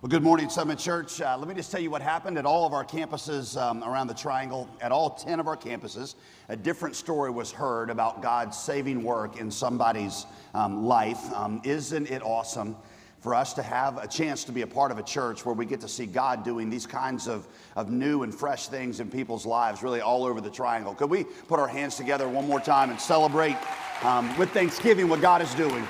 Well, good morning, Summit Church. Uh, let me just tell you what happened at all of our campuses um, around the triangle. At all 10 of our campuses, a different story was heard about God's saving work in somebody's um, life. Um, isn't it awesome for us to have a chance to be a part of a church where we get to see God doing these kinds of, of new and fresh things in people's lives, really all over the triangle? Could we put our hands together one more time and celebrate um, with Thanksgiving what God is doing?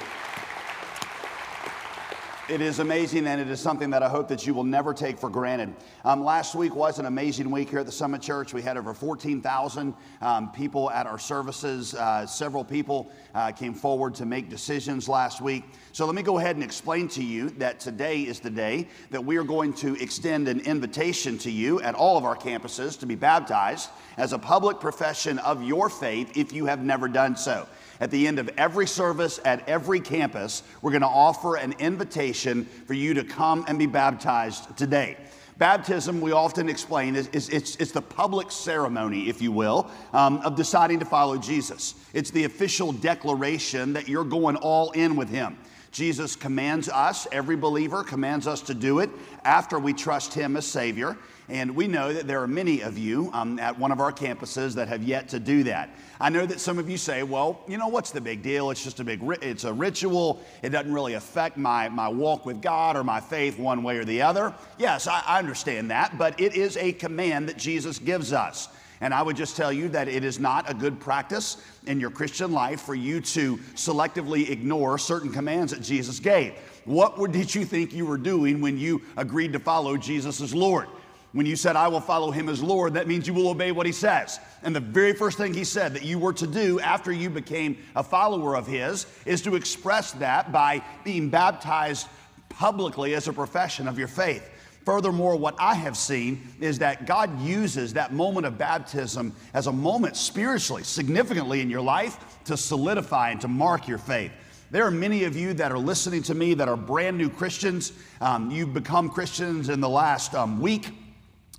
It is amazing, and it is something that I hope that you will never take for granted. Um, last week was an amazing week here at the Summit Church. We had over 14,000 um, people at our services. Uh, several people uh, came forward to make decisions last week. So let me go ahead and explain to you that today is the day that we are going to extend an invitation to you at all of our campuses to be baptized as a public profession of your faith if you have never done so. At the end of every service at every campus, we're going to offer an invitation for you to come and be baptized today. Baptism, we often explain, is, is it's, it's the public ceremony, if you will, um, of deciding to follow Jesus. It's the official declaration that you're going all in with Him. Jesus commands us, every believer commands us to do it after we trust Him as Savior. And we know that there are many of you um, at one of our campuses that have yet to do that. I know that some of you say, well, you know, what's the big deal? It's just a big, it's a ritual. It doesn't really affect my, my walk with God or my faith one way or the other. Yes, I, I understand that, but it is a command that Jesus gives us. And I would just tell you that it is not a good practice in your Christian life for you to selectively ignore certain commands that Jesus gave. What did you think you were doing when you agreed to follow Jesus as Lord? When you said, I will follow him as Lord, that means you will obey what he says. And the very first thing he said that you were to do after you became a follower of his is to express that by being baptized publicly as a profession of your faith. Furthermore, what I have seen is that God uses that moment of baptism as a moment spiritually, significantly in your life to solidify and to mark your faith. There are many of you that are listening to me that are brand new Christians. Um, you've become Christians in the last um, week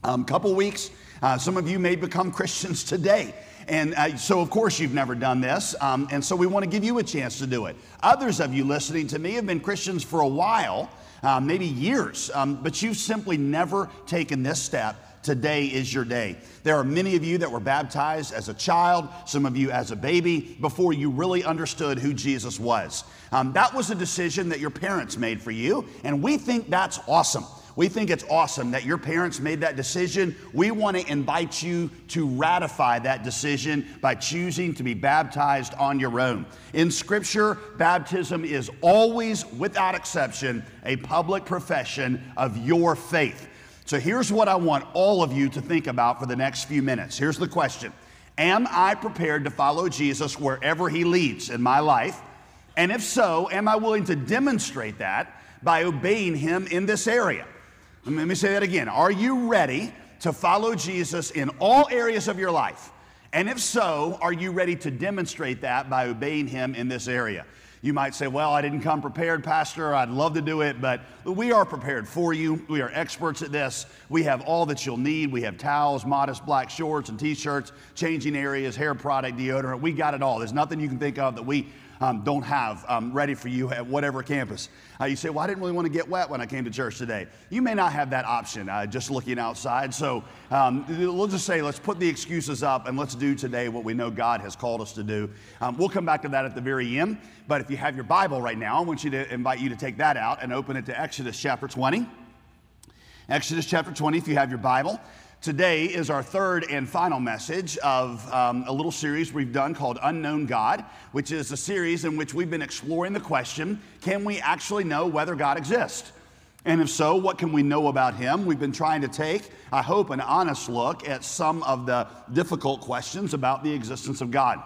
um, couple weeks. Uh, some of you may become Christians today. And uh, so, of course, you've never done this. Um, and so, we want to give you a chance to do it. Others of you listening to me have been Christians for a while, uh, maybe years, um, but you've simply never taken this step. Today is your day. There are many of you that were baptized as a child, some of you as a baby, before you really understood who Jesus was. Um, that was a decision that your parents made for you, and we think that's awesome. We think it's awesome that your parents made that decision. We want to invite you to ratify that decision by choosing to be baptized on your own. In Scripture, baptism is always, without exception, a public profession of your faith. So here's what I want all of you to think about for the next few minutes. Here's the question Am I prepared to follow Jesus wherever he leads in my life? And if so, am I willing to demonstrate that by obeying him in this area? Let me say that again. Are you ready to follow Jesus in all areas of your life? And if so, are you ready to demonstrate that by obeying him in this area? You might say, Well, I didn't come prepared, Pastor. I'd love to do it, but we are prepared for you. We are experts at this. We have all that you'll need. We have towels, modest black shorts and t shirts, changing areas, hair product, deodorant. We got it all. There's nothing you can think of that we um, don't have um, ready for you at whatever campus. Uh, you say, Well, I didn't really want to get wet when I came to church today. You may not have that option uh, just looking outside. So um, we'll just say, Let's put the excuses up and let's do today what we know God has called us to do. Um, we'll come back to that at the very end. But if you have your Bible right now, I want you to invite you to take that out and open it to Exodus chapter 20. Exodus chapter 20, if you have your Bible. Today is our third and final message of um, a little series we've done called Unknown God, which is a series in which we've been exploring the question can we actually know whether God exists? And if so, what can we know about him? We've been trying to take, I hope, an honest look at some of the difficult questions about the existence of God.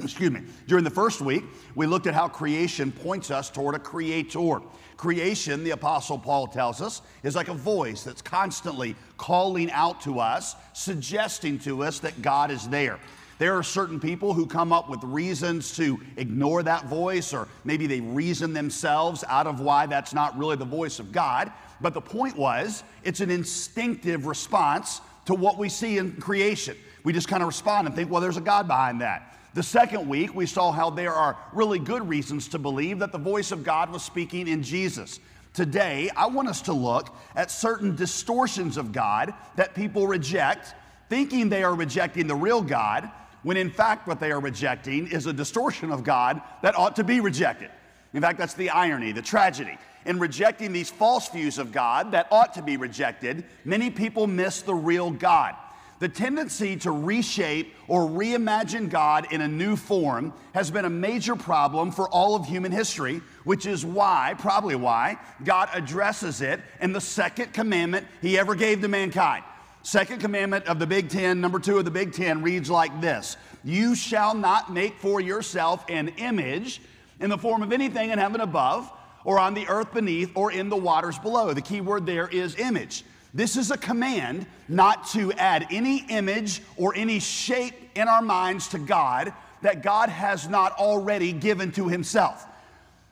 Excuse me. During the first week, we looked at how creation points us toward a creator. Creation, the Apostle Paul tells us, is like a voice that's constantly calling out to us, suggesting to us that God is there. There are certain people who come up with reasons to ignore that voice, or maybe they reason themselves out of why that's not really the voice of God. But the point was, it's an instinctive response to what we see in creation. We just kind of respond and think, well, there's a God behind that. The second week, we saw how there are really good reasons to believe that the voice of God was speaking in Jesus. Today, I want us to look at certain distortions of God that people reject, thinking they are rejecting the real God, when in fact, what they are rejecting is a distortion of God that ought to be rejected. In fact, that's the irony, the tragedy. In rejecting these false views of God that ought to be rejected, many people miss the real God. The tendency to reshape or reimagine God in a new form has been a major problem for all of human history, which is why, probably why, God addresses it in the second commandment he ever gave to mankind. Second commandment of the Big Ten, number two of the Big Ten, reads like this You shall not make for yourself an image in the form of anything in heaven above, or on the earth beneath, or in the waters below. The key word there is image. This is a command not to add any image or any shape in our minds to God that God has not already given to himself.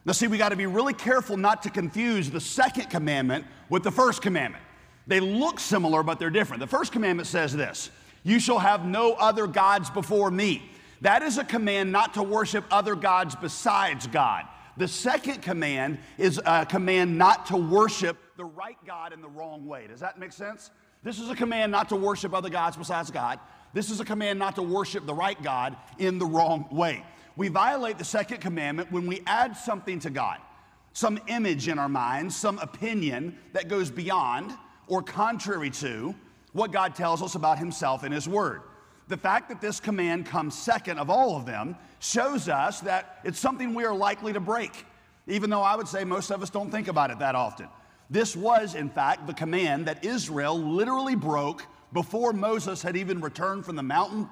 Now, see, we got to be really careful not to confuse the second commandment with the first commandment. They look similar, but they're different. The first commandment says this You shall have no other gods before me. That is a command not to worship other gods besides God. The second command is a command not to worship the right God in the wrong way. Does that make sense? This is a command not to worship other gods besides God. This is a command not to worship the right God in the wrong way. We violate the second commandment when we add something to God, some image in our minds, some opinion that goes beyond or contrary to what God tells us about Himself in His Word. The fact that this command comes second of all of them shows us that it's something we are likely to break, even though I would say most of us don't think about it that often. This was, in fact, the command that Israel literally broke before Moses had even returned from the mountain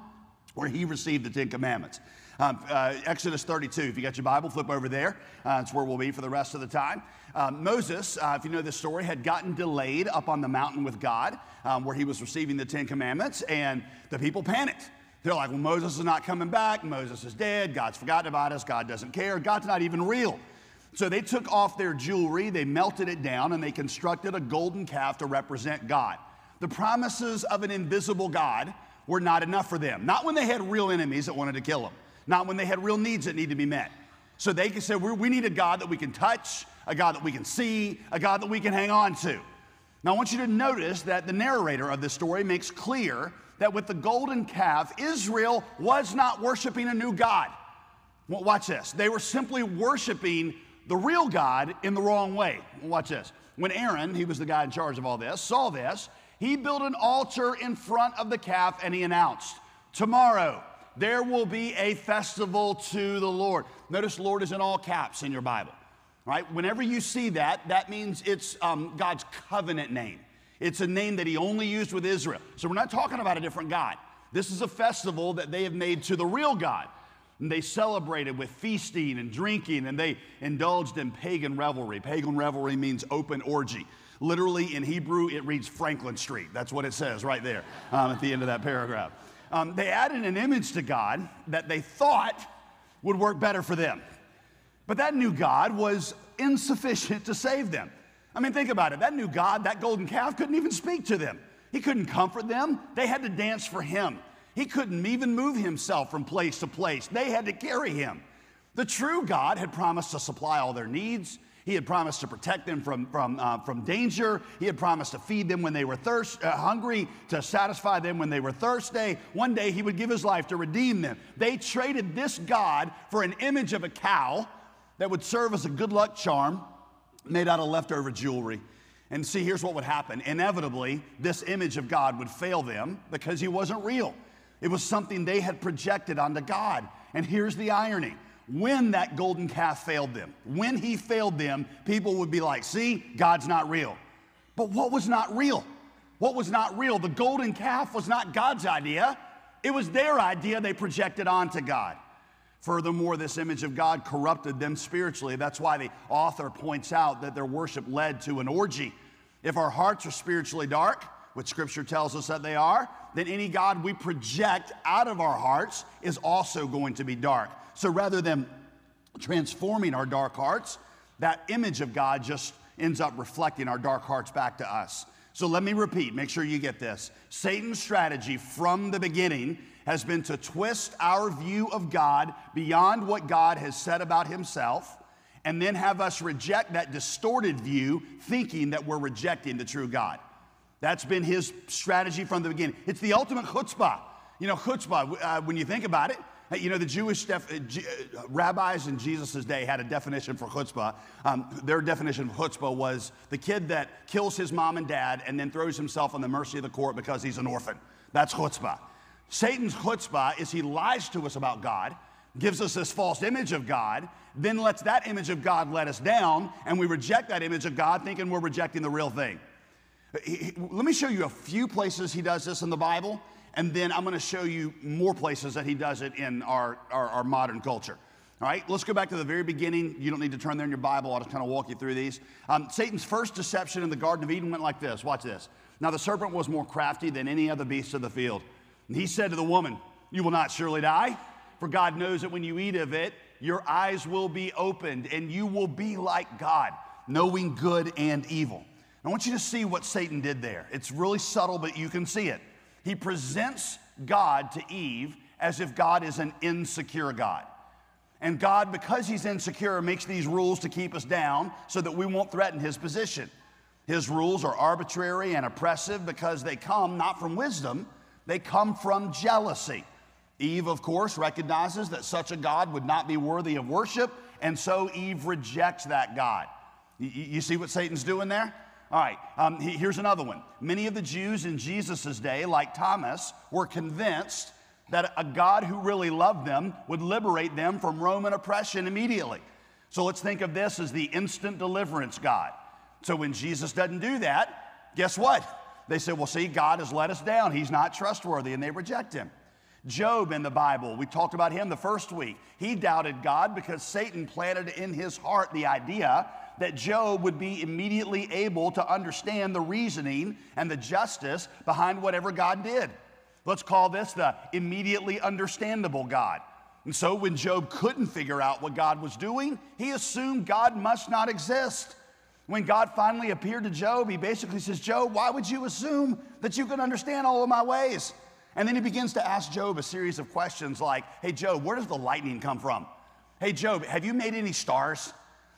where he received the Ten Commandments. Um, uh, Exodus 32, if you got your Bible, flip over there. Uh, that's where we'll be for the rest of the time. Um, Moses, uh, if you know this story, had gotten delayed up on the mountain with God um, where he was receiving the Ten Commandments, and the people panicked. They're like, well, Moses is not coming back. Moses is dead. God's forgotten about us. God doesn't care. God's not even real. So they took off their jewelry, they melted it down, and they constructed a golden calf to represent God. The promises of an invisible God were not enough for them. Not when they had real enemies that wanted to kill them, not when they had real needs that need to be met. So they said, we need a God that we can touch, a God that we can see, a God that we can hang on to. Now, I want you to notice that the narrator of this story makes clear that with the golden calf, Israel was not worshiping a new God. Watch this. They were simply worshiping the real God in the wrong way. Watch this. When Aaron, he was the guy in charge of all this, saw this, he built an altar in front of the calf and he announced, Tomorrow there will be a festival to the Lord. Notice Lord is in all caps in your Bible. Right? Whenever you see that, that means it's um, God's covenant name. It's a name that he only used with Israel. So we're not talking about a different God. This is a festival that they have made to the real God. And they celebrated with feasting and drinking, and they indulged in pagan revelry. Pagan revelry means open orgy. Literally, in Hebrew, it reads Franklin Street. That's what it says right there um, at the end of that paragraph. Um, they added an image to God that they thought would work better for them. But that new God was insufficient to save them. I mean, think about it. That new God, that golden calf, couldn't even speak to them. He couldn't comfort them. They had to dance for him. He couldn't even move himself from place to place. They had to carry him. The true God had promised to supply all their needs. He had promised to protect them from, from, uh, from danger. He had promised to feed them when they were thirst, uh, hungry, to satisfy them when they were thirsty. One day he would give his life to redeem them. They traded this God for an image of a cow that would serve as a good luck charm made out of leftover jewelry. And see, here's what would happen. Inevitably, this image of God would fail them because he wasn't real. It was something they had projected onto God. And here's the irony when that golden calf failed them, when he failed them, people would be like, see, God's not real. But what was not real? What was not real? The golden calf was not God's idea, it was their idea they projected onto God. Furthermore, this image of God corrupted them spiritually. That's why the author points out that their worship led to an orgy. If our hearts are spiritually dark, which scripture tells us that they are, then any God we project out of our hearts is also going to be dark. So rather than transforming our dark hearts, that image of God just ends up reflecting our dark hearts back to us. So let me repeat, make sure you get this. Satan's strategy from the beginning has been to twist our view of God beyond what God has said about himself and then have us reject that distorted view, thinking that we're rejecting the true God. That's been his strategy from the beginning. It's the ultimate chutzpah. You know, chutzpah, uh, when you think about it, you know, the Jewish def- uh, uh, rabbis in Jesus' day had a definition for chutzpah. Um, their definition of chutzpah was the kid that kills his mom and dad and then throws himself on the mercy of the court because he's an orphan. That's chutzpah. Satan's chutzpah is he lies to us about God, gives us this false image of God, then lets that image of God let us down, and we reject that image of God thinking we're rejecting the real thing. Let me show you a few places he does this in the Bible, and then I'm going to show you more places that he does it in our, our, our, modern culture. All right, let's go back to the very beginning. You don't need to turn there in your Bible. I'll just kind of walk you through these. Um, Satan's first deception in the Garden of Eden went like this. Watch this. Now, the serpent was more crafty than any other beast of the field. And he said to the woman, You will not surely die, for God knows that when you eat of it, your eyes will be opened, and you will be like God, knowing good and evil. I want you to see what Satan did there. It's really subtle, but you can see it. He presents God to Eve as if God is an insecure God. And God, because he's insecure, makes these rules to keep us down so that we won't threaten his position. His rules are arbitrary and oppressive because they come not from wisdom, they come from jealousy. Eve, of course, recognizes that such a God would not be worthy of worship, and so Eve rejects that God. You, see what Satan's doing there? All right, um, here's another one. Many of the Jews in Jesus' day, like Thomas, were convinced that a God who really loved them would liberate them from Roman oppression immediately. So let's think of this as the instant deliverance God. So when Jesus doesn't do that, guess what? They say, well, see, God has let us down. He's not trustworthy, and they reject him. Job in the Bible, we talked about him the first week. He doubted God because Satan planted in his heart the idea that Job would be immediately able to understand the reasoning and the justice behind whatever God did. Let's call this the immediately understandable God. And so when Job couldn't figure out what God was doing, he assumed God must not exist. When God finally appeared to Job, he basically says, Job, why would you assume that you can understand all of my ways? And then he begins to ask Job a series of questions like, Hey, Job, where does the lightning come from? Hey, Job, have you made any stars?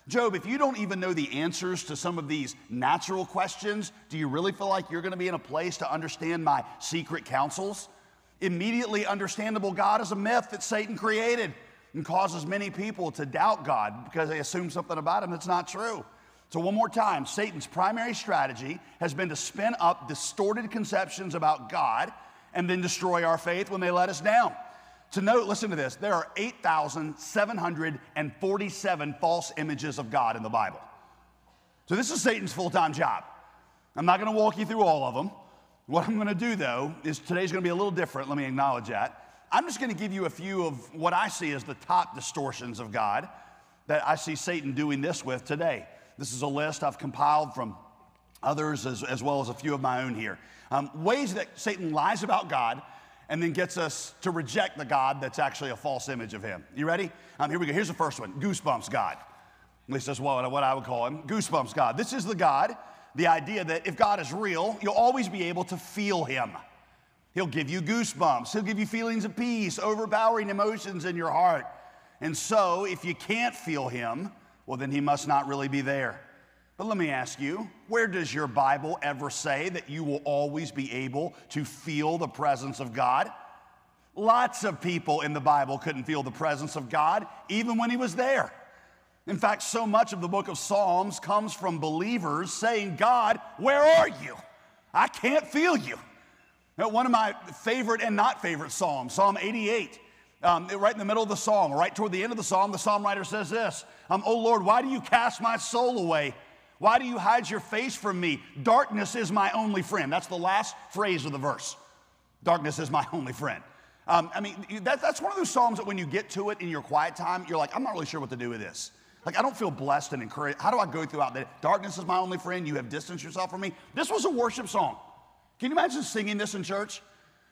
Job, if you don't even know the answers to some of these natural questions, do you really feel like you're going to be in a place to understand my secret counsels? Immediately understandable God is a myth that Satan created and causes many people to doubt God because they assume something about him that's not true. So, one more time Satan's primary strategy has been to spin up distorted conceptions about God and then destroy our faith when they let us down. To note, listen to this there are 8,747 false images of God in the Bible. So, this is Satan's full time job. I'm not going to walk you through all of them. What I'm going to do, though, is today's going to be a little different. Let me acknowledge that. I'm just going to give you a few of what I see as the top distortions of God that I see Satan doing this with today. This is a list I've compiled from others as, as well as a few of my own here. Um, ways that Satan lies about God and then gets us to reject the God that's actually a false image of him. You ready? Um, here we go. Here's the first one Goosebumps God. At least that's what, what I would call him. Goosebumps God. This is the God, the idea that if God is real, you'll always be able to feel him. He'll give you goosebumps, he'll give you feelings of peace, overpowering emotions in your heart. And so, if you can't feel him, well, then he must not really be there. But let me ask you, where does your Bible ever say that you will always be able to feel the presence of God? Lots of people in the Bible couldn't feel the presence of God even when He was there. In fact, so much of the book of Psalms comes from believers saying, God, where are you? I can't feel you. Now, one of my favorite and not favorite Psalms, Psalm 88, um, right in the middle of the psalm, right toward the end of the psalm, the psalm writer says this um, Oh Lord, why do you cast my soul away? Why do you hide your face from me? Darkness is my only friend. That's the last phrase of the verse. Darkness is my only friend. Um, I mean, that, that's one of those Psalms that when you get to it in your quiet time, you're like, I'm not really sure what to do with this. Like, I don't feel blessed and encouraged. How do I go throughout that? Darkness is my only friend. You have distanced yourself from me. This was a worship song. Can you imagine singing this in church?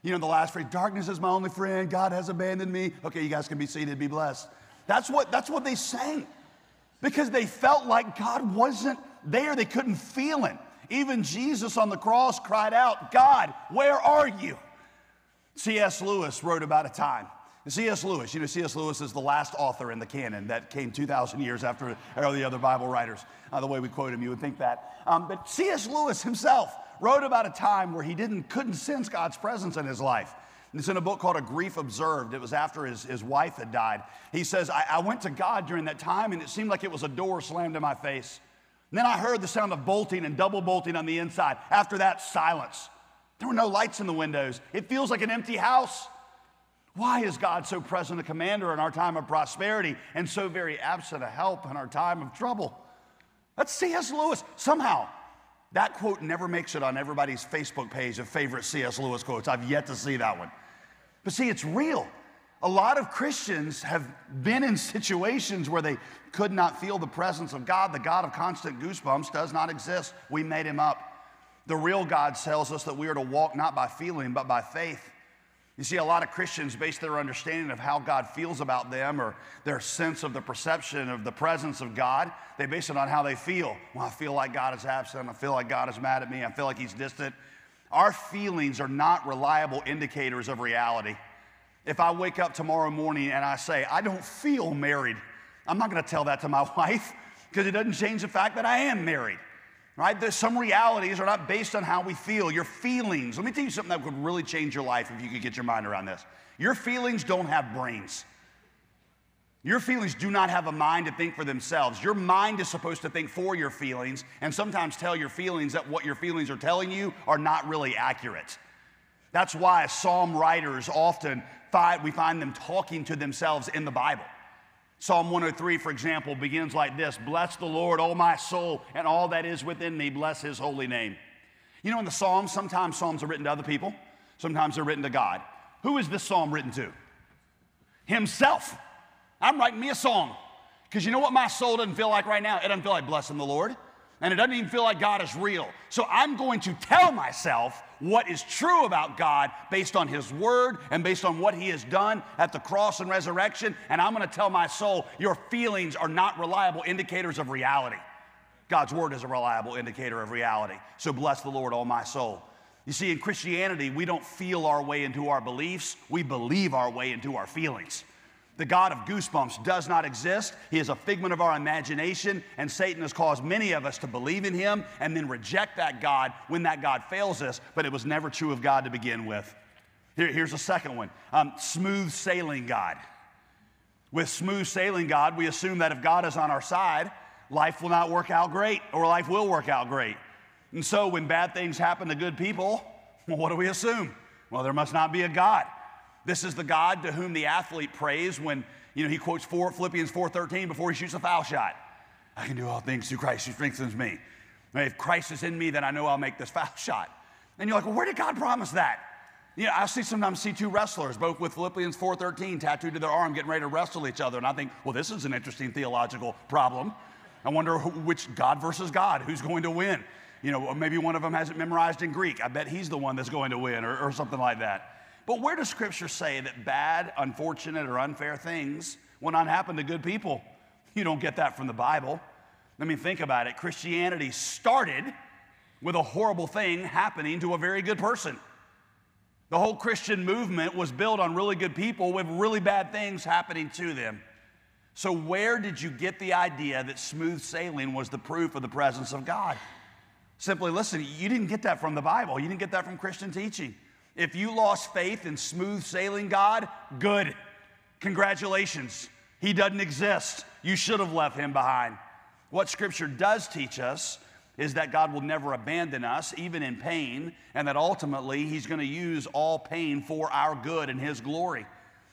You know, the last phrase, darkness is my only friend. God has abandoned me. Okay, you guys can be seated, be blessed. That's what, that's what they sang because they felt like God wasn't there. They couldn't feel him. Even Jesus on the cross cried out, God, where are you? C.S. Lewis wrote about a time C.S. Lewis, you know, C.S. Lewis is the last author in the canon that came 2,000 years after all the other Bible writers. Uh, the way we quote him, you would think that. Um, but C.S. Lewis himself wrote about a time where he didn't, couldn't sense God's presence in his life. It's in a book called A Grief Observed. It was after his, his wife had died. He says, I, I went to God during that time and it seemed like it was a door slammed in my face. And then I heard the sound of bolting and double bolting on the inside. After that, silence. There were no lights in the windows. It feels like an empty house. Why is God so present a commander in our time of prosperity and so very absent a help in our time of trouble? That's C.S. Lewis. Somehow, that quote never makes it on everybody's Facebook page of favorite C.S. Lewis quotes. I've yet to see that one. But see, it's real. A lot of Christians have been in situations where they could not feel the presence of God. The God of constant goosebumps does not exist. We made him up. The real God tells us that we are to walk not by feeling, but by faith. You see, a lot of Christians base their understanding of how God feels about them or their sense of the perception of the presence of God, they base it on how they feel. Well, I feel like God is absent. I feel like God is mad at me. I feel like He's distant. Our feelings are not reliable indicators of reality. If I wake up tomorrow morning and I say, I don't feel married, I'm not to tell that to my wife because it doesn't change the fact that I am married right? There's some realities are not based on how we feel. Your feelings, let me tell you something that would really change your life if you could get your mind around this. Your feelings don't have brains. Your feelings do not have a mind to think for themselves. Your mind is supposed to think for your feelings and sometimes tell your feelings that what your feelings are telling you are not really accurate. That's why psalm writers often find, we find them talking to themselves in the Bible. Psalm 103, for example, begins like this Bless the Lord, O my soul, and all that is within me. Bless his holy name. You know, in the Psalms, sometimes Psalms are written to other people, sometimes they're written to God. Who is this psalm written to? Himself. I'm writing me a song. Because you know what my soul doesn't feel like right now? It doesn't feel like blessing the Lord and it doesn't even feel like God is real. So I'm going to tell myself what is true about God based on His Word and based on what He has done at the cross and resurrection. And I'm going to tell my soul, your feelings are not reliable indicators of reality. God's Word is a reliable indicator of reality. So bless the Lord, all my soul. You see, in Christianity, we don't feel our way into our beliefs, we believe our way into our feelings. The God of goosebumps does not exist. He is a figment of our imagination, and Satan has caused many of us to believe in him and then reject that God when that God fails us, but it was never true of God to begin with. Here, here's a second one um, smooth sailing God. With smooth sailing God, we assume that if God is on our side, life will not work out great or life will work out great. And so when bad things happen to good people, well, what do we assume? Well, there must not be a God. This is the God to whom the athlete prays when you know he quotes four, Philippians 4:13 before he shoots a foul shot. I can do all things through Christ who strengthens me. If Christ is in me, then I know I'll make this foul shot. And you're like, well, where did God promise that? You know, I see sometimes see two wrestlers, both with Philippians 4:13 tattooed to their arm, getting ready to wrestle each other, and I think, well, this is an interesting theological problem. I wonder who, which God versus God, who's going to win? You know, maybe one of them has it memorized in Greek. I bet he's the one that's going to win, or, or something like that. But where does Scripture say that bad, unfortunate, or unfair things will not happen to good people? You don't get that from the Bible. I mean, think about it. Christianity started with a horrible thing happening to a very good person. The whole Christian movement was built on really good people with really bad things happening to them. So, where did you get the idea that smooth sailing was the proof of the presence of God? Simply listen, you didn't get that from the Bible, you didn't get that from Christian teaching. If you lost faith in smooth sailing God, good. Congratulations. He doesn't exist. You should have left him behind. What scripture does teach us is that God will never abandon us, even in pain, and that ultimately he's going to use all pain for our good and his glory.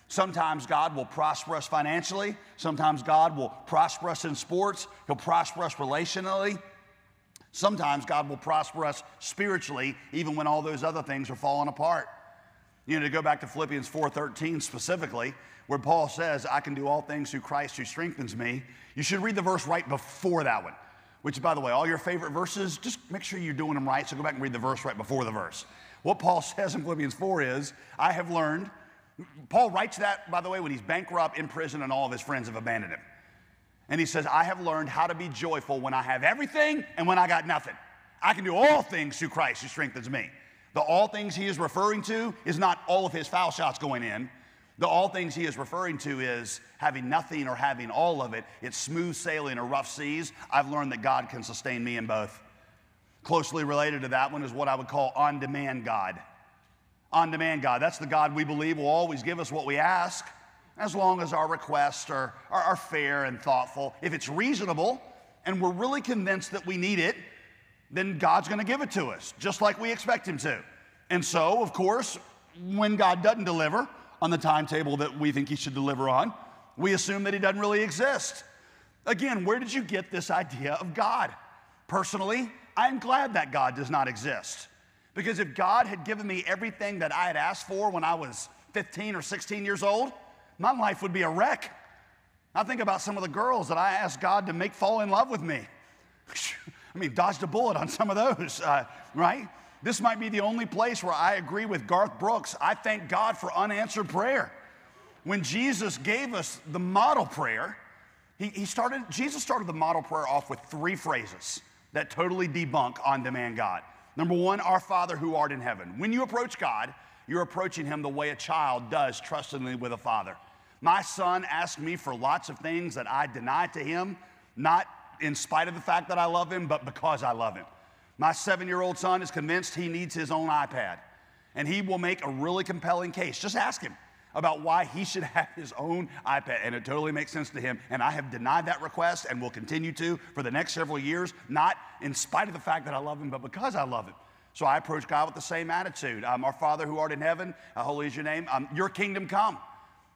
Sometimes God will prosper us financially. Sometimes God will prosper us in sports. He'll prosper us relationally. Sometimes God will prosper us spiritually, even when all those other things are falling apart. You know, to go back to Philippians 4:13 specifically, where Paul says, I can do all things through Christ who strengthens me. You should read the verse right before that one. Which, by the way, all your favorite verses, just make sure you're doing them right. So go back and read the verse right before the verse. What Paul says in Philippians 4 is, I have learned. Paul writes that, by the way, when he's bankrupt, in prison, and all of his friends have abandoned him. And he says, I have learned how to be joyful when I have everything and when I got nothing. I can do all things through Christ who strengthens me. The all things he is referring to is not all of his foul shots going in. The all things he is referring to is having nothing or having all of it. It's smooth sailing or rough seas. I've learned that God can sustain me in both. Closely related to that one is what I would call on demand God. On demand God. That's the God we believe will always give us what we ask as long as our requests are, are, are fair and thoughtful. If it's reasonable and we're really convinced that we need it, then God's going to give it to us, just like we expect Him to. And so, of course, when God doesn't deliver on the timetable that we think He should deliver on, we assume that He doesn't really exist. Again, where did you get this idea of God? Personally, I'm glad that God does not exist. Because if God had given me everything that I had asked for when I was 15 or 16 years old, my life would be a wreck. I think about some of the girls that I asked God to make fall in love with me. I mean, dodged a bullet on some of those, uh, right? This might be the only place where I agree with Garth Brooks. I thank God for unanswered prayer. When Jesus gave us the model prayer, he, he started, Jesus started the model prayer off with three phrases that totally debunk on demand God. Number one, our Father who art in heaven. When you approach God, you're approaching him the way a child does trustingly with a father. My son asked me for lots of things that I deny to him, not in spite of the fact that I love him, but because I love him. My seven year old son is convinced he needs his own iPad, and he will make a really compelling case. Just ask him about why he should have his own iPad, and it totally makes sense to him. And I have denied that request and will continue to for the next several years, not in spite of the fact that I love him, but because I love him. So I approach God with the same attitude. Um, our Father who art in heaven, holy is your name. Um, your kingdom come.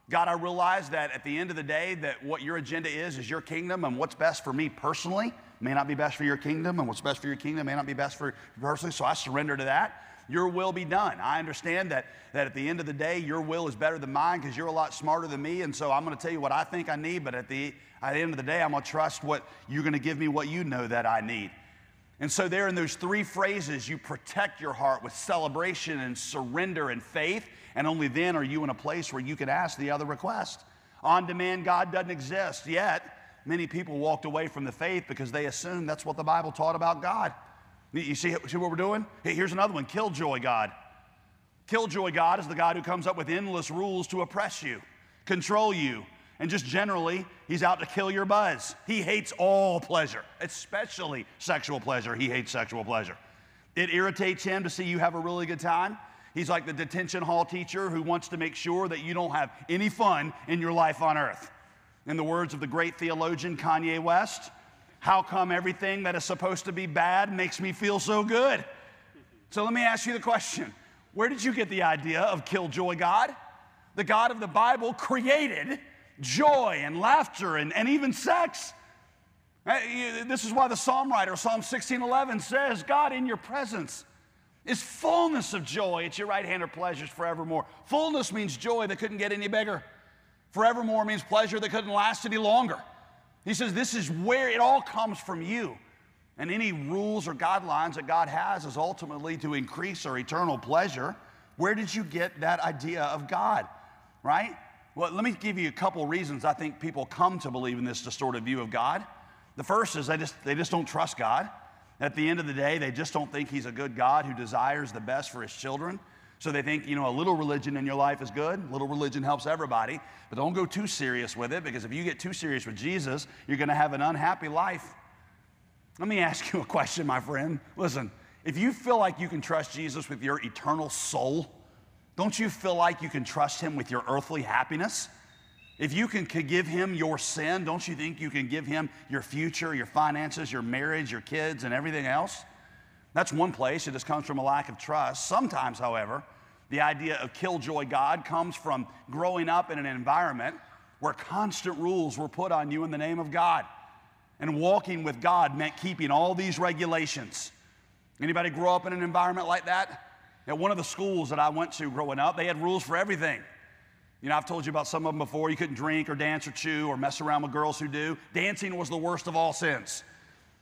God, I realize that at the end of the day, that what your agenda is, is your kingdom, and what's best for me personally may not be best for your kingdom, and what's best for your kingdom may not be best for personally. So I surrender to that. Your will be done. I understand that, that at the end of the day, your will is better than mine because you're a lot smarter than me. And so I'm going to tell you what I think I need, but at the, at the end of the day, I'm going to trust what you're going to give me what you know that I need. And so, there in those three phrases, you protect your heart with celebration and surrender and faith. And only then are you in a place where you can ask the other request. On demand, God doesn't exist yet. Many people walked away from the faith because they assumed that's what the Bible taught about God. You see, see what we're doing? Here's another one Killjoy God. Killjoy God is the God who comes up with endless rules to oppress you, control you, and just generally, he's out to kill your buzz. He hates all pleasure, especially sexual pleasure. He hates sexual pleasure. It irritates him to see you have a really good time. He's like the detention hall teacher who wants to make sure that you don't have any fun in your life on earth. In the words of the great theologian Kanye West, how come everything that is supposed to be bad makes me feel so good? So let me ask you the question Where did you get the idea of killjoy God? The God of the Bible created joy and laughter and, and even sex. This is why the psalm writer, Psalm 16:11, says, God in your presence is fullness of joy. At your right hand are pleasures forevermore. Fullness means joy that couldn't get any bigger. Forevermore means pleasure that couldn't last any longer. He says this is where it all comes from you. And any rules or guidelines that God has is ultimately to increase our eternal pleasure. Where did you get that idea of God? Right? Well, let me give you a couple reasons I think people come to believe in this distorted view of God. The first is they just, they just don't trust God. At the end of the day, they just don't think He's a good God who desires the best for His children. So they think, you know, a little religion in your life is good. Little religion helps everybody. But don't go too serious with it because if you get too serious with Jesus, you're going to have an unhappy life. Let me ask you a question, my friend. Listen, if you feel like you can trust Jesus with your eternal soul, don't you feel like you can trust Him with your earthly happiness? If you can give him your sin, don't you think you can give him your future, your finances, your marriage, your kids, and everything else? That's one place. It just comes from a lack of trust. Sometimes, however, the idea of killjoy God comes from growing up in an environment where constant rules were put on you in the name of God. And walking with God meant keeping all these regulations. Anybody grow up in an environment like that? At one of the schools that I went to growing up, they had rules for everything. You know, I've told you about some of them before. You couldn't drink or dance or chew or mess around with girls who do. Dancing was the worst of all sins,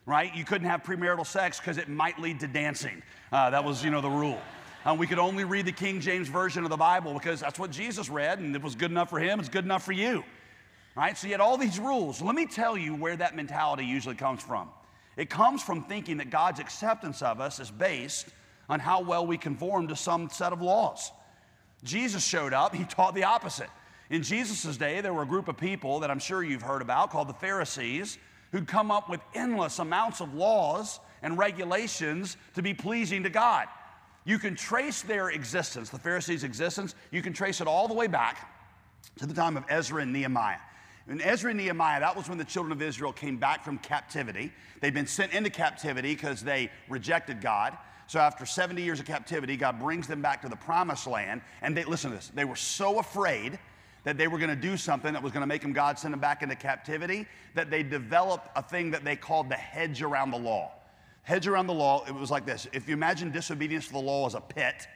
right? You couldn't have premarital sex because it might lead to dancing. Uh, that was, you know, the rule. Um, we could only read the King James Version of the Bible because that's what Jesus read, and it was good enough for him, it's good enough for you. Right? So you had all these rules. Let me tell you where that mentality usually comes from. It comes from thinking that God's acceptance of us is based on how well we conform to some set of laws. Jesus showed up, he taught the opposite. In Jesus' day, there were a group of people that I'm sure you've heard about called the Pharisees who'd come up with endless amounts of laws and regulations to be pleasing to God. You can trace their existence, the Pharisees' existence, you can trace it all the way back to the time of Ezra and Nehemiah. In Ezra and Nehemiah, that was when the children of Israel came back from captivity. They'd been sent into captivity because they rejected God. So after 70 years of captivity, God brings them back to the promised land. And they, listen to this, they were so afraid that they were going to do something that was going to make them God send them back into captivity that they developed a thing that they called the hedge around the law. Hedge around the law, it was like this. If you imagine disobedience to the law as a pit,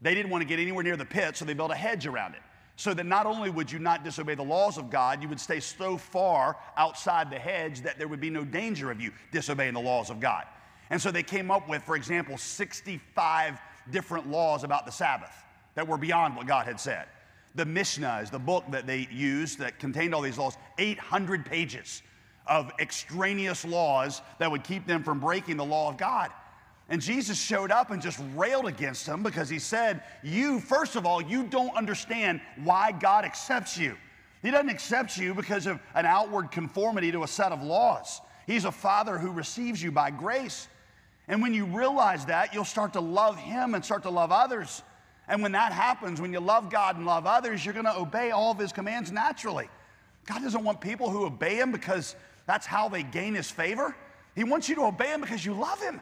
they didn't want to get anywhere near the pit, so they built a hedge around it so that not only would you not disobey the laws of God, you would stay so far outside the hedge that there would be no danger of you disobeying the laws of God. And so they came up with, for example, 65 different laws about the Sabbath that were beyond what God had said. The Mishnah is the book that they used that contained all these laws, 800 pages of extraneous laws that would keep them from breaking the law of God. And Jesus showed up and just railed against them because he said, You, first of all, you don't understand why God accepts you. He doesn't accept you because of an outward conformity to a set of laws. He's a father who receives you by grace. And when you realize that, you'll start to love him and start to love others. And when that happens, when you love God and love others, you're going to obey all of his commands naturally. God doesn't want people who obey him because that's how they gain his favor. He wants you to obey him because you love him.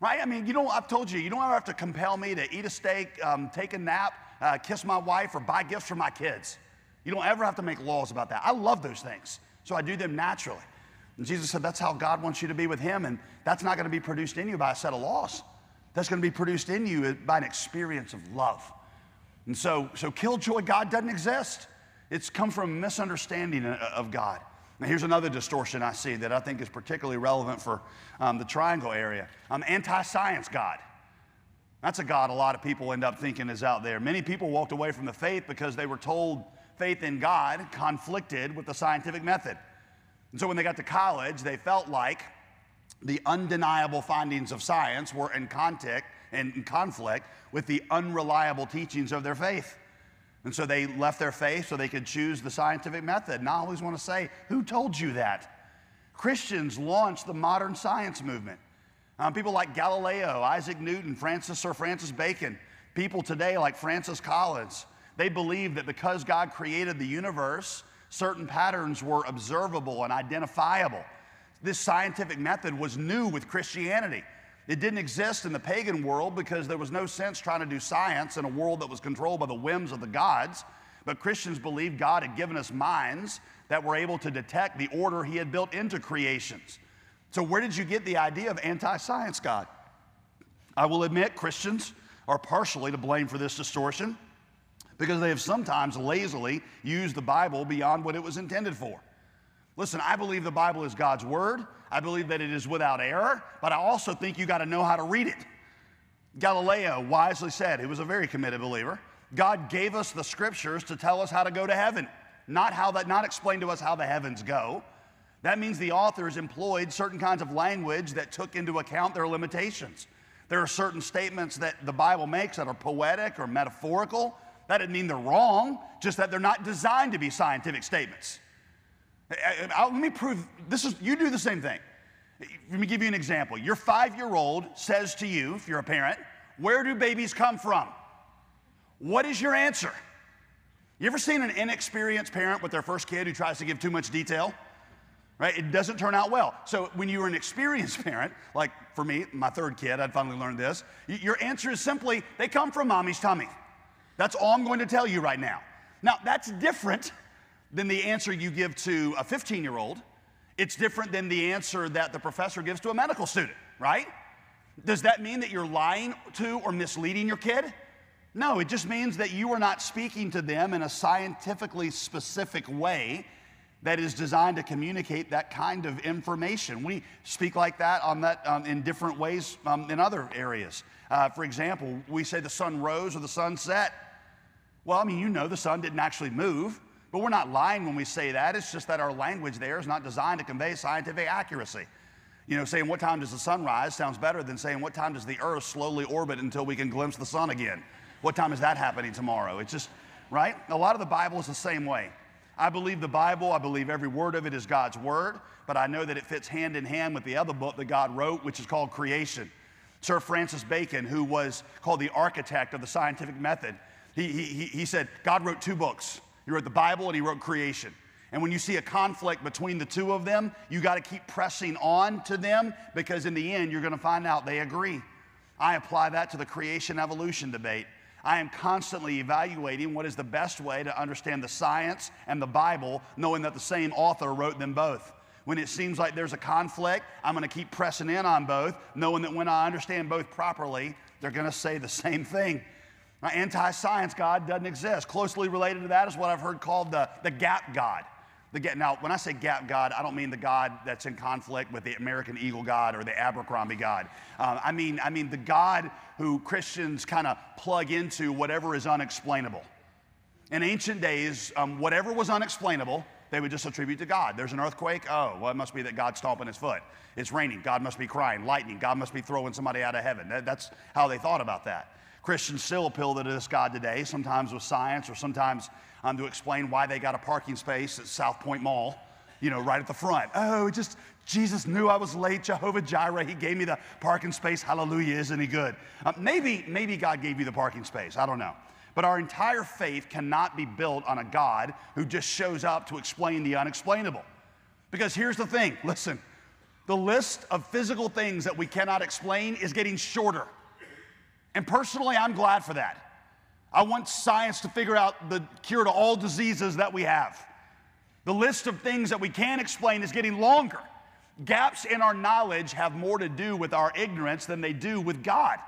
Right? I mean, you don't, I've told you, you don't ever have to compel me to eat a steak, um, take a nap, uh, kiss my wife, or buy gifts for my kids. You don't ever have to make laws about that. I love those things, so I do them naturally. And Jesus said that's how God wants you to be with Him, and that's not going to be produced in you by a set of laws. That's going to be produced in you by an experience of love. And so, so killjoy God doesn't exist. It's come from a misunderstanding of God. Now, here's another distortion I see that I think is particularly relevant for um, the triangle area. Um, anti science God. That's a God a lot of people end up thinking is out there. Many people walked away from the faith because they were told faith in God conflicted with the scientific method. And so when they got to college, they felt like the undeniable findings of science were in contact and in conflict with the unreliable teachings of their faith. And so they left their faith so they could choose the scientific method. And I always want to say, who told you that? Christians launched the modern science movement. Um, people like Galileo, Isaac Newton, Francis Sir Francis Bacon, people today like Francis Collins, they believe that because God created the universe, certain patterns were observable and identifiable. This scientific method was new with Christianity. It didn't exist in the pagan world because there was no sense trying to do science in a world that was controlled by the whims of the gods. But Christians believed God had given us minds that were able to detect the order He had built into creations. So, where did you get the idea of anti science God? I will admit Christians are partially to blame for this distortion because they have sometimes lazily used the Bible beyond what it was intended for. Listen, I believe the Bible is God's Word. I believe that it is without error, but I also think you got to know how to read it. Galileo wisely said, he was a very committed believer, God gave us the scriptures to tell us how to go to heaven, not how that not explain to us how the heavens go. That means the authors employed certain kinds of language that took into account their limitations. There are certain statements that the Bible makes that are poetic or metaphorical. That doesn't mean they're wrong, just that they're not designed to be scientific statements. Let me prove this is, you do the same thing. Let me give you an example. Your five year old says to you, if you're a parent, Where do babies come from? What is your answer? You ever seen an inexperienced parent with their first kid who tries to give too much detail? Right? It doesn't turn out well. So when you're an experienced parent, like for me, my third kid, I'd finally learned this, your answer is simply, they come from mommy's tummy. That's all I'm going to tell you right now. Now, that's different than the answer you give to a 15 year old. It's different than the answer that the professor gives to a medical student, right? Does that mean that you're lying to or misleading your kid? No, it just means that you are not speaking to them in a scientifically specific way that is designed to communicate that kind of information. We speak like that on that um, in different ways um, in other areas. Uh, for example, we say the sun rose or the sun set. Well, I mean, you know the sun didn't actually move. But we're not lying when we say that. It's just that our language there is not designed to convey scientific accuracy. You know, saying what time does the sun rise sounds better than saying what time does the earth slowly orbit until we can glimpse the sun again. What time is that happening tomorrow? It's just, right? A lot of the Bible is the same way. I believe the Bible, I believe every word of it is God's word, but I know that it fits hand in hand with the other book that God wrote, which is called Creation. Sir Francis Bacon, who was called the architect of the scientific method, he, he, he said God wrote two books. He wrote the Bible and he wrote creation. And when you see a conflict between the two of them, you got to keep pressing on to them because in the end, you're going to find out they agree. I apply that to the creation evolution debate. I am constantly evaluating what is the best way to understand the science and the Bible, knowing that the same author wrote them both. When it seems like there's a conflict, I'm going to keep pressing in on both, knowing that when I understand both properly, they're going to say the same thing. Anti science God doesn't exist. Closely related to that is what I've heard called the, the gap God. The, now, when I say gap God, I don't mean the God that's in conflict with the American Eagle God or the Abercrombie God. Um, I, mean, I mean the God who Christians kind of plug into whatever is unexplainable. In ancient days, um, whatever was unexplainable, they would just attribute to God. There's an earthquake. Oh, well, it must be that God's stomping his foot. It's raining. God must be crying. Lightning. God must be throwing somebody out of heaven. That, that's how they thought about that. Christians still appeal to this God today, sometimes with science or sometimes um, to explain why they got a parking space at South Point Mall, you know, right at the front. Oh, just Jesus knew I was late. Jehovah Jireh, He gave me the parking space. Hallelujah, isn't He good? Um, maybe, maybe God gave you the parking space. I don't know. But our entire faith cannot be built on a God who just shows up to explain the unexplainable. Because here's the thing listen, the list of physical things that we cannot explain is getting shorter. And personally, I'm glad for that. I want science to figure out the cure to all diseases that we have. The list of things that we can't explain is getting longer. Gaps in our knowledge have more to do with our ignorance than they do with God.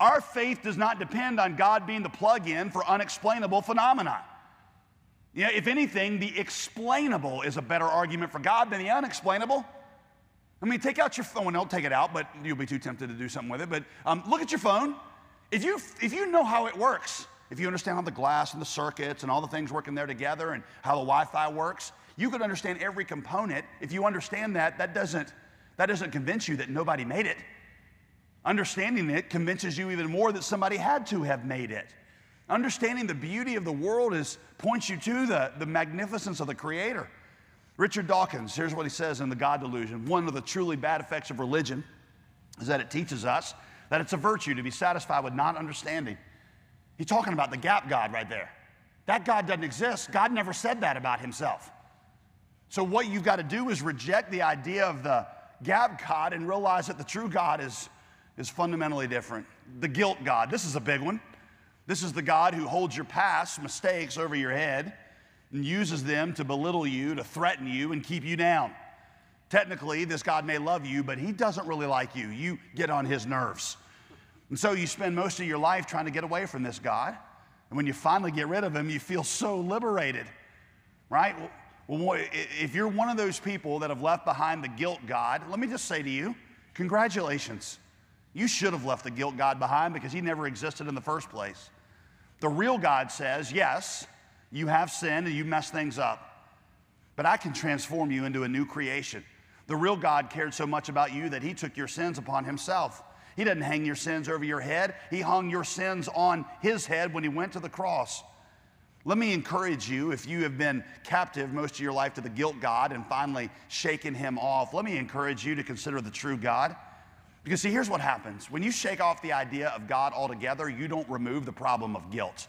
Our faith does not depend on God being the plug in for unexplainable phenomena. You know, if anything, the explainable is a better argument for God than the unexplainable. I mean, take out your phone. Don't take it out, but you'll be too tempted to do something with it. But um, look at your phone. If you, if you know how it works, if you understand how the glass and the circuits and all the things working there together and how the Wi-Fi works, you could understand every component. If you understand that, that doesn't, that doesn't convince you that nobody made it. Understanding it convinces you even more that somebody had to have made it. Understanding the beauty of the world is points you to the, the magnificence of the Creator. Richard Dawkins, here's what he says in The God Delusion. One of the truly bad effects of religion is that it teaches us that it's a virtue to be satisfied with not understanding. He's talking about the gap God right there. That God doesn't exist. God never said that about himself. So, what you've got to do is reject the idea of the gap God and realize that the true God is, is fundamentally different. The guilt God, this is a big one. This is the God who holds your past mistakes over your head and uses them to belittle you, to threaten you, and keep you down. Technically, this God may love you, but he doesn't really like you. You get on his nerves. And so you spend most of your life trying to get away from this God. And when you finally get rid of him, you feel so liberated, right? Well, if you're one of those people that have left behind the guilt God, let me just say to you, congratulations. You should have left the guilt God behind because he never existed in the first place. The real God says, yes, you have sinned and you mess things up, but I can transform you into a new creation. The real God cared so much about you that he took your sins upon himself. He didn't hang your sins over your head, he hung your sins on his head when he went to the cross. Let me encourage you if you have been captive most of your life to the guilt God and finally shaken him off, let me encourage you to consider the true God. Because, see, here's what happens when you shake off the idea of God altogether, you don't remove the problem of guilt.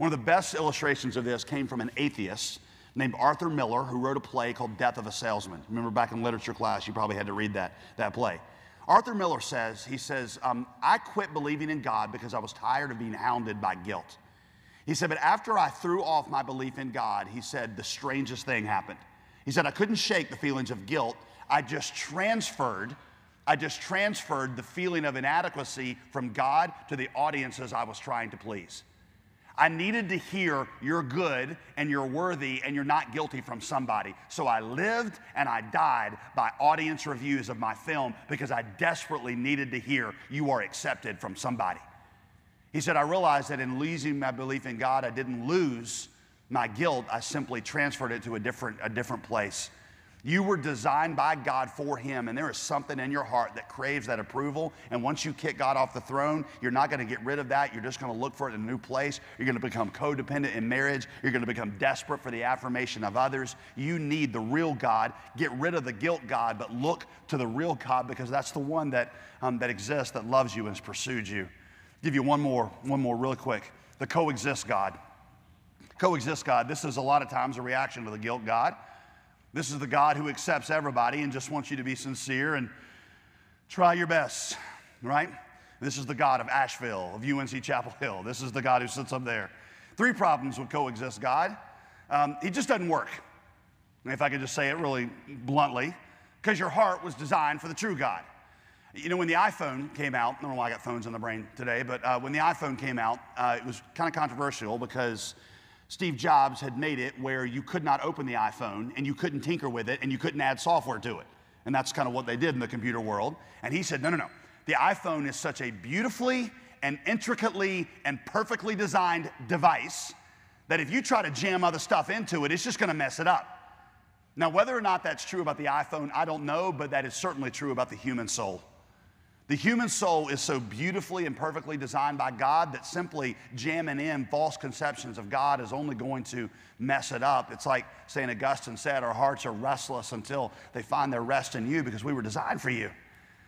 One of the best illustrations of this came from an atheist named Arthur Miller, who wrote a play called Death of a Salesman. Remember back in literature class, you probably had to read that, that play. Arthur Miller says, he says, um, I quit believing in God because I was tired of being hounded by guilt. He said, but after I threw off my belief in God, he said, the strangest thing happened. He said, I couldn't shake the feelings of guilt. I just transferred, I just transferred the feeling of inadequacy from God to the audiences I was trying to please. I needed to hear you're good and you're worthy and you're not guilty from somebody. So I lived and I died by audience reviews of my film because I desperately needed to hear you are accepted from somebody. He said, I realized that in losing my belief in God, I didn't lose my guilt. I simply transferred it to a different, a different place. You were designed by God for Him, and there is something in your heart that craves that approval. And once you kick God off the throne, you're not going to get rid of that. You're just going to look for it in a new place. You're going to become codependent in marriage. You're going to become desperate for the affirmation of others. You need the real God. Get rid of the guilt God, but look to the real God because that's the one that, um, that exists, that loves you, and has pursued you. I'll give you one more, one more real quick. The coexist God. Coexist God. This is a lot of times a reaction to the guilt God. This is the God who accepts everybody and just wants you to be sincere and try your best, right? This is the God of Asheville, of UNC Chapel Hill. This is the God who sits up there. Three problems with coexist God. Um, he just doesn't work. If I could just say it really bluntly, because your heart was designed for the true God. You know, when the iPhone came out, I don't know why I got phones on the brain today, but uh, when the iPhone came out, uh, it was kind of controversial because Steve Jobs had made it where you could not open the iPhone and you couldn't tinker with it and you couldn't add software to it. And that's kind of what they did in the computer world. And he said, no, no, no. The iPhone is such a beautifully and intricately and perfectly designed device that if you try to jam other stuff into it, it's just going to mess it up. Now, whether or not that's true about the iPhone, I don't know, but that is certainly true about the human soul. The human soul is so beautifully and perfectly designed by God that simply jamming in false conceptions of God is only going to mess it up. It's like St. Augustine said, our hearts are restless until they find their rest in you because we were designed for you.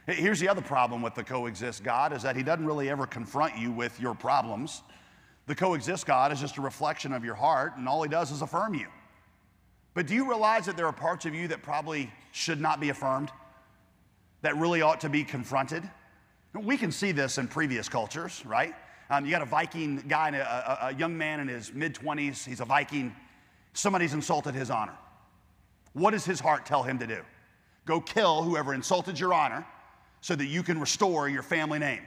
Here's the other problem with the coexist God is that he doesn't really ever confront you with your problems. The coexist God is just a reflection of your heart, and all he does is affirm you. But do you realize that there are parts of you that probably should not be affirmed? That really ought to be confronted. We can see this in previous cultures, right? Um, you got a Viking guy, a, a, a young man in his mid 20s, he's a Viking. Somebody's insulted his honor. What does his heart tell him to do? Go kill whoever insulted your honor so that you can restore your family name.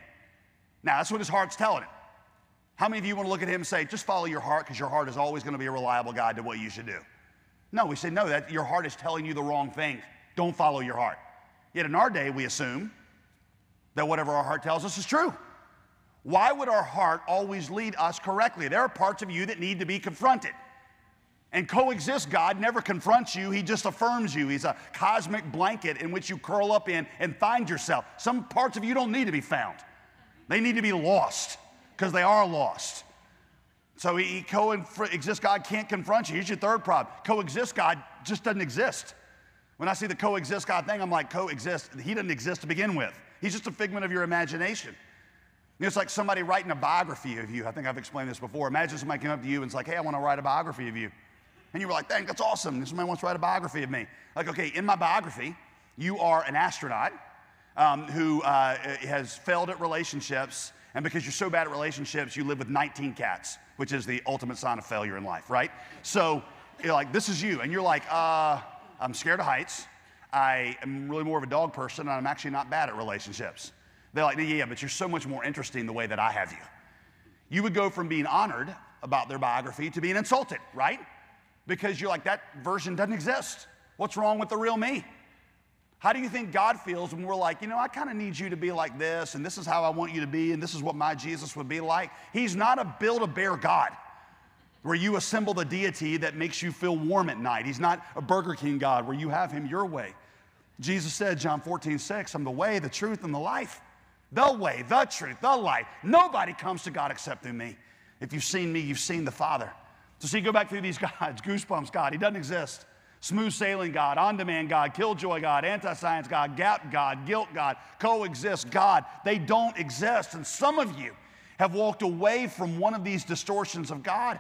Now, that's what his heart's telling him. How many of you want to look at him and say, just follow your heart because your heart is always going to be a reliable guide to what you should do? No, we say, no, that your heart is telling you the wrong thing. Don't follow your heart. Yet in our day, we assume that whatever our heart tells us is true. Why would our heart always lead us correctly? There are parts of you that need to be confronted. And coexist God never confronts you, He just affirms you. He's a cosmic blanket in which you curl up in and find yourself. Some parts of you don't need to be found, they need to be lost because they are lost. So he, coexist God can't confront you. Here's your third problem coexist God just doesn't exist. When I see the coexist God thing, I'm like, coexist. He doesn't exist to begin with. He's just a figment of your imagination. It's like somebody writing a biography of you. I think I've explained this before. Imagine somebody came up to you and it's like, hey, I want to write a biography of you. And you were like, dang, that's awesome. Somebody wants to write a biography of me. Like, okay, in my biography, you are an astronaut um, who uh, has failed at relationships. And because you're so bad at relationships, you live with 19 cats, which is the ultimate sign of failure in life, right? So you're like, this is you. And you're like, uh, I'm scared of heights. I am really more of a dog person, and I'm actually not bad at relationships. They're like, yeah, but you're so much more interesting the way that I have you. You would go from being honored about their biography to being insulted, right? Because you're like, that version doesn't exist. What's wrong with the real me? How do you think God feels when we're like, you know, I kind of need you to be like this, and this is how I want you to be, and this is what my Jesus would be like? He's not a build a bear God where you assemble the deity that makes you feel warm at night. He's not a Burger King God where you have him your way. Jesus said, John 14, 6, I'm the way, the truth, and the life. The way, the truth, the life. Nobody comes to God except through me. If you've seen me, you've seen the Father. So, see, go back through these gods Goosebumps God, He doesn't exist. Smooth sailing God, on demand God, killjoy God, anti science God, gap God, guilt God, coexist God. They don't exist. And some of you have walked away from one of these distortions of God.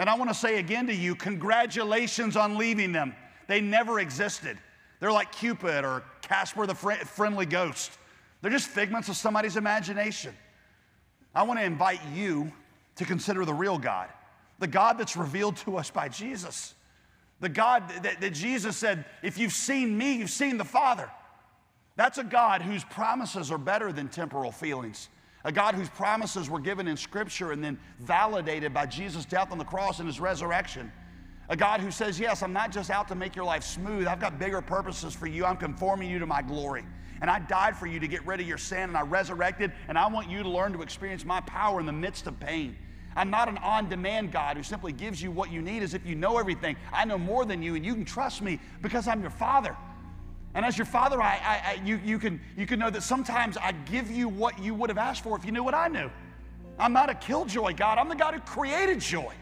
And I want to say again to you, congratulations on leaving them. They never existed. They're like Cupid or Casper the fr- friendly ghost. They're just figments of somebody's imagination. I want to invite you to consider the real God, the God that's revealed to us by Jesus. The God that, that Jesus said, if you've seen me, you've seen the Father. That's a God whose promises are better than temporal feelings a God whose promises were given in Scripture and then validated by Jesus' death on the cross and his resurrection. A God who says, Yes, I'm not just out to make your life smooth, I've got bigger purposes for you. I'm conforming you to my glory. And I died for you to get rid of your sin, and I resurrected, and I want you to learn to experience my power in the midst of pain. I'm not an on demand God who simply gives you what you need as if you know everything. I know more than you, and you can trust me because I'm your Father. And as your Father, I, I, I you, you, can, you can know that sometimes I give you what you would have asked for if you knew what I knew. I'm not a killjoy God, I'm the God who created joy.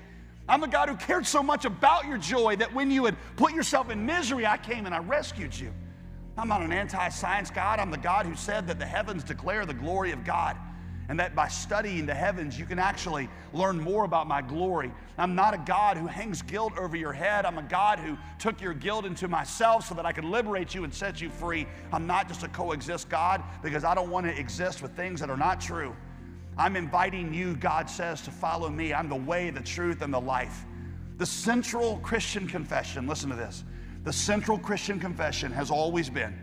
I'm the God who cared so much about your joy that when you had put yourself in misery, I came and I rescued you. I'm not an anti science God. I'm the God who said that the heavens declare the glory of God and that by studying the heavens, you can actually learn more about my glory. I'm not a God who hangs guilt over your head. I'm a God who took your guilt into myself so that I could liberate you and set you free. I'm not just a coexist God because I don't want to exist with things that are not true. I'm inviting you, God says, to follow me. I'm the way, the truth, and the life. The central Christian confession, listen to this. The central Christian confession has always been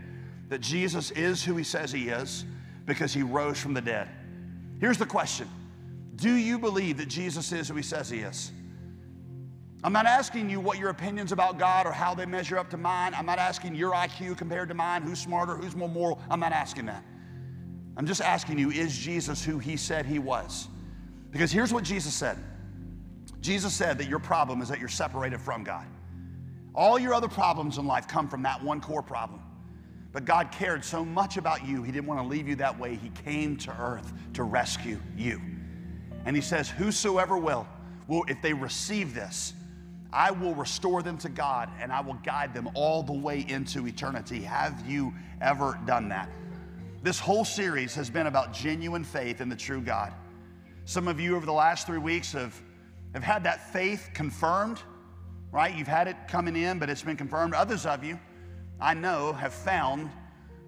that Jesus is who he says he is because he rose from the dead. Here's the question Do you believe that Jesus is who he says he is? I'm not asking you what your opinions about God or how they measure up to mine. I'm not asking your IQ compared to mine, who's smarter, who's more moral. I'm not asking that. I'm just asking you, is Jesus who he said he was? Because here's what Jesus said Jesus said that your problem is that you're separated from God. All your other problems in life come from that one core problem. But God cared so much about you, He didn't want to leave you that way. He came to earth to rescue you. And He says, Whosoever will, will if they receive this, I will restore them to God and I will guide them all the way into eternity. Have you ever done that? This whole series has been about genuine faith in the true God. Some of you over the last three weeks have, have had that faith confirmed, right? You've had it coming in, but it's been confirmed. Others of you, I know have found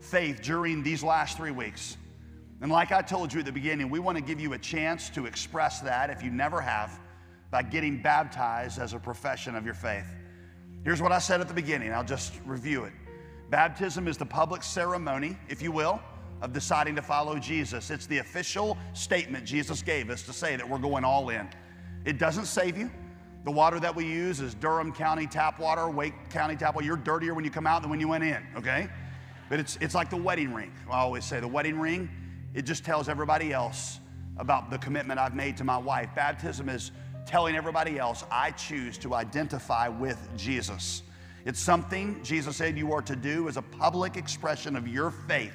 faith during these last three weeks. And like I told you at the beginning, we want to give you a chance to express that if you never have by getting baptized as a profession of your faith. Here's what I said at the beginning, I'll just review it. Baptism is the public ceremony, if you will, of deciding to follow Jesus. It's the official statement Jesus gave us to say that we're going all in. It doesn't save you. The water that we use is Durham County tap water, Wake County tap water. You're dirtier when you come out than when you went in, okay? But it's, it's like the wedding ring. I always say the wedding ring, it just tells everybody else about the commitment I've made to my wife. Baptism is telling everybody else I choose to identify with Jesus. It's something Jesus said you are to do as a public expression of your faith.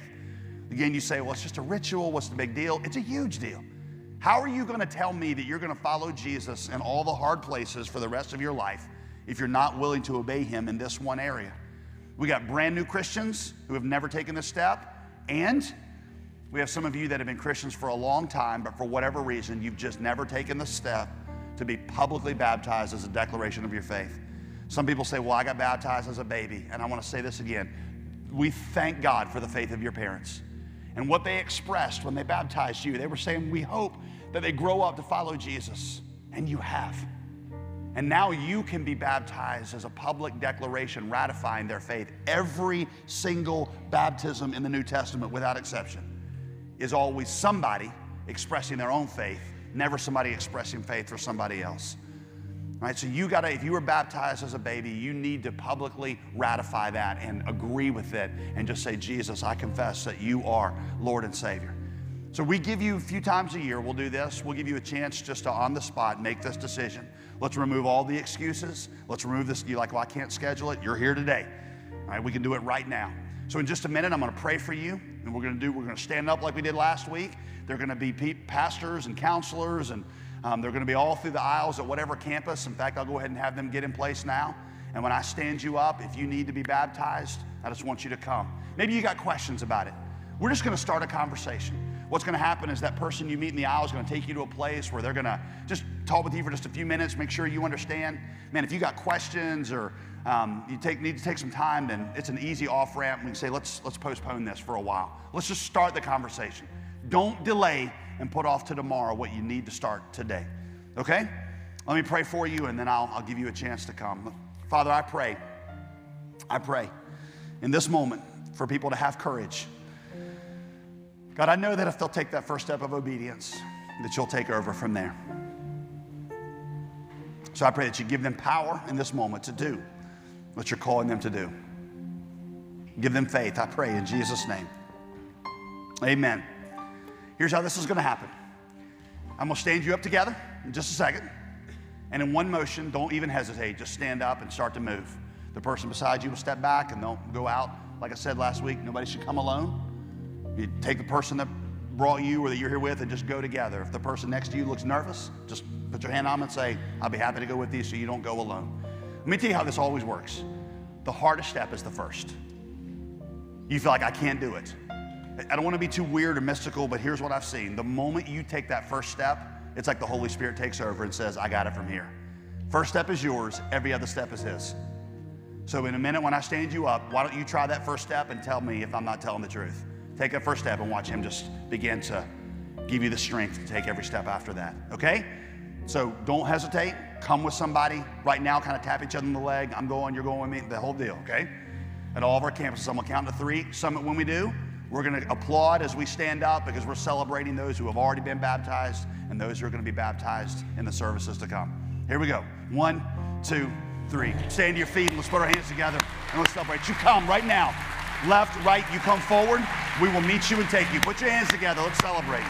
Again, you say, well, it's just a ritual. What's the big deal? It's a huge deal. How are you going to tell me that you're going to follow Jesus in all the hard places for the rest of your life if you're not willing to obey him in this one area? We got brand new Christians who have never taken this step, and we have some of you that have been Christians for a long time, but for whatever reason, you've just never taken the step to be publicly baptized as a declaration of your faith. Some people say, Well, I got baptized as a baby. And I want to say this again. We thank God for the faith of your parents and what they expressed when they baptized you. They were saying, We hope that they grow up to follow Jesus. And you have. And now you can be baptized as a public declaration ratifying their faith. Every single baptism in the New Testament, without exception, is always somebody expressing their own faith, never somebody expressing faith for somebody else. Right? So you gotta, if you were baptized as a baby, you need to publicly ratify that and agree with it and just say, Jesus, I confess that you are Lord and Savior. So we give you a few times a year, we'll do this. We'll give you a chance just to on the spot make this decision. Let's remove all the excuses. Let's remove this. You're like, well, I can't schedule it. You're here today. All right, we can do it right now. So in just a minute, I'm going to pray for you, and we're going to do. We're going to stand up like we did last week. They're going to be pastors and counselors, and um, they're going to be all through the aisles at whatever campus. In fact, I'll go ahead and have them get in place now. And when I stand you up, if you need to be baptized, I just want you to come. Maybe you got questions about it. We're just going to start a conversation. What's going to happen is that person you meet in the aisle is going to take you to a place where they're going to just talk with you for just a few minutes, make sure you understand. Man, if you got questions or um, you take, need to take some time, then it's an easy off ramp. We can say, let's, let's postpone this for a while. Let's just start the conversation. Don't delay and put off to tomorrow what you need to start today. Okay? Let me pray for you and then I'll, I'll give you a chance to come. Father, I pray, I pray in this moment for people to have courage God, I know that if they'll take that first step of obedience, that you'll take over from there. So I pray that you give them power in this moment to do what you're calling them to do. Give them faith, I pray, in Jesus' name. Amen. Here's how this is going to happen I'm going to stand you up together. in just a second. And in one motion, don't even hesitate. Just stand up and start to move. The person beside you will step back and they'll go out. Like I said last week, nobody should come alone. You take the person that brought you or that you're here with and just go together. If the person next to you looks nervous, just put your hand on them and say, I'll be happy to go with you so you don't go alone. Let me tell you how this always works. The hardest step is the first. You feel like I can't do it. I don't want to be too weird or mystical, but here's what I've seen. The moment you take that first step, it's like the Holy Spirit takes over and says, I got it from here. First step is yours, every other step is His. So, in a minute, when I stand you up, why don't you try that first step and tell me if I'm not telling the truth? Take that first step and watch Him just begin to give you the strength to take every step after that, okay? So, don't hesitate. Come with somebody. Right now, kind of tap each other in the leg. I'm going, you're going with me, the whole deal, okay? At all of our campuses, I'm gonna count to three. Summit, when we do, we're to applaud as we stand up because we're celebrating those who have already been baptized and those who are to be baptized in the services to come. Here we go. One, two, three. Stand to your feet and let's put our hands together and let's celebrate. You come right now. Left, right, you come forward. We will meet you and take you. Put your hands together. Let's celebrate.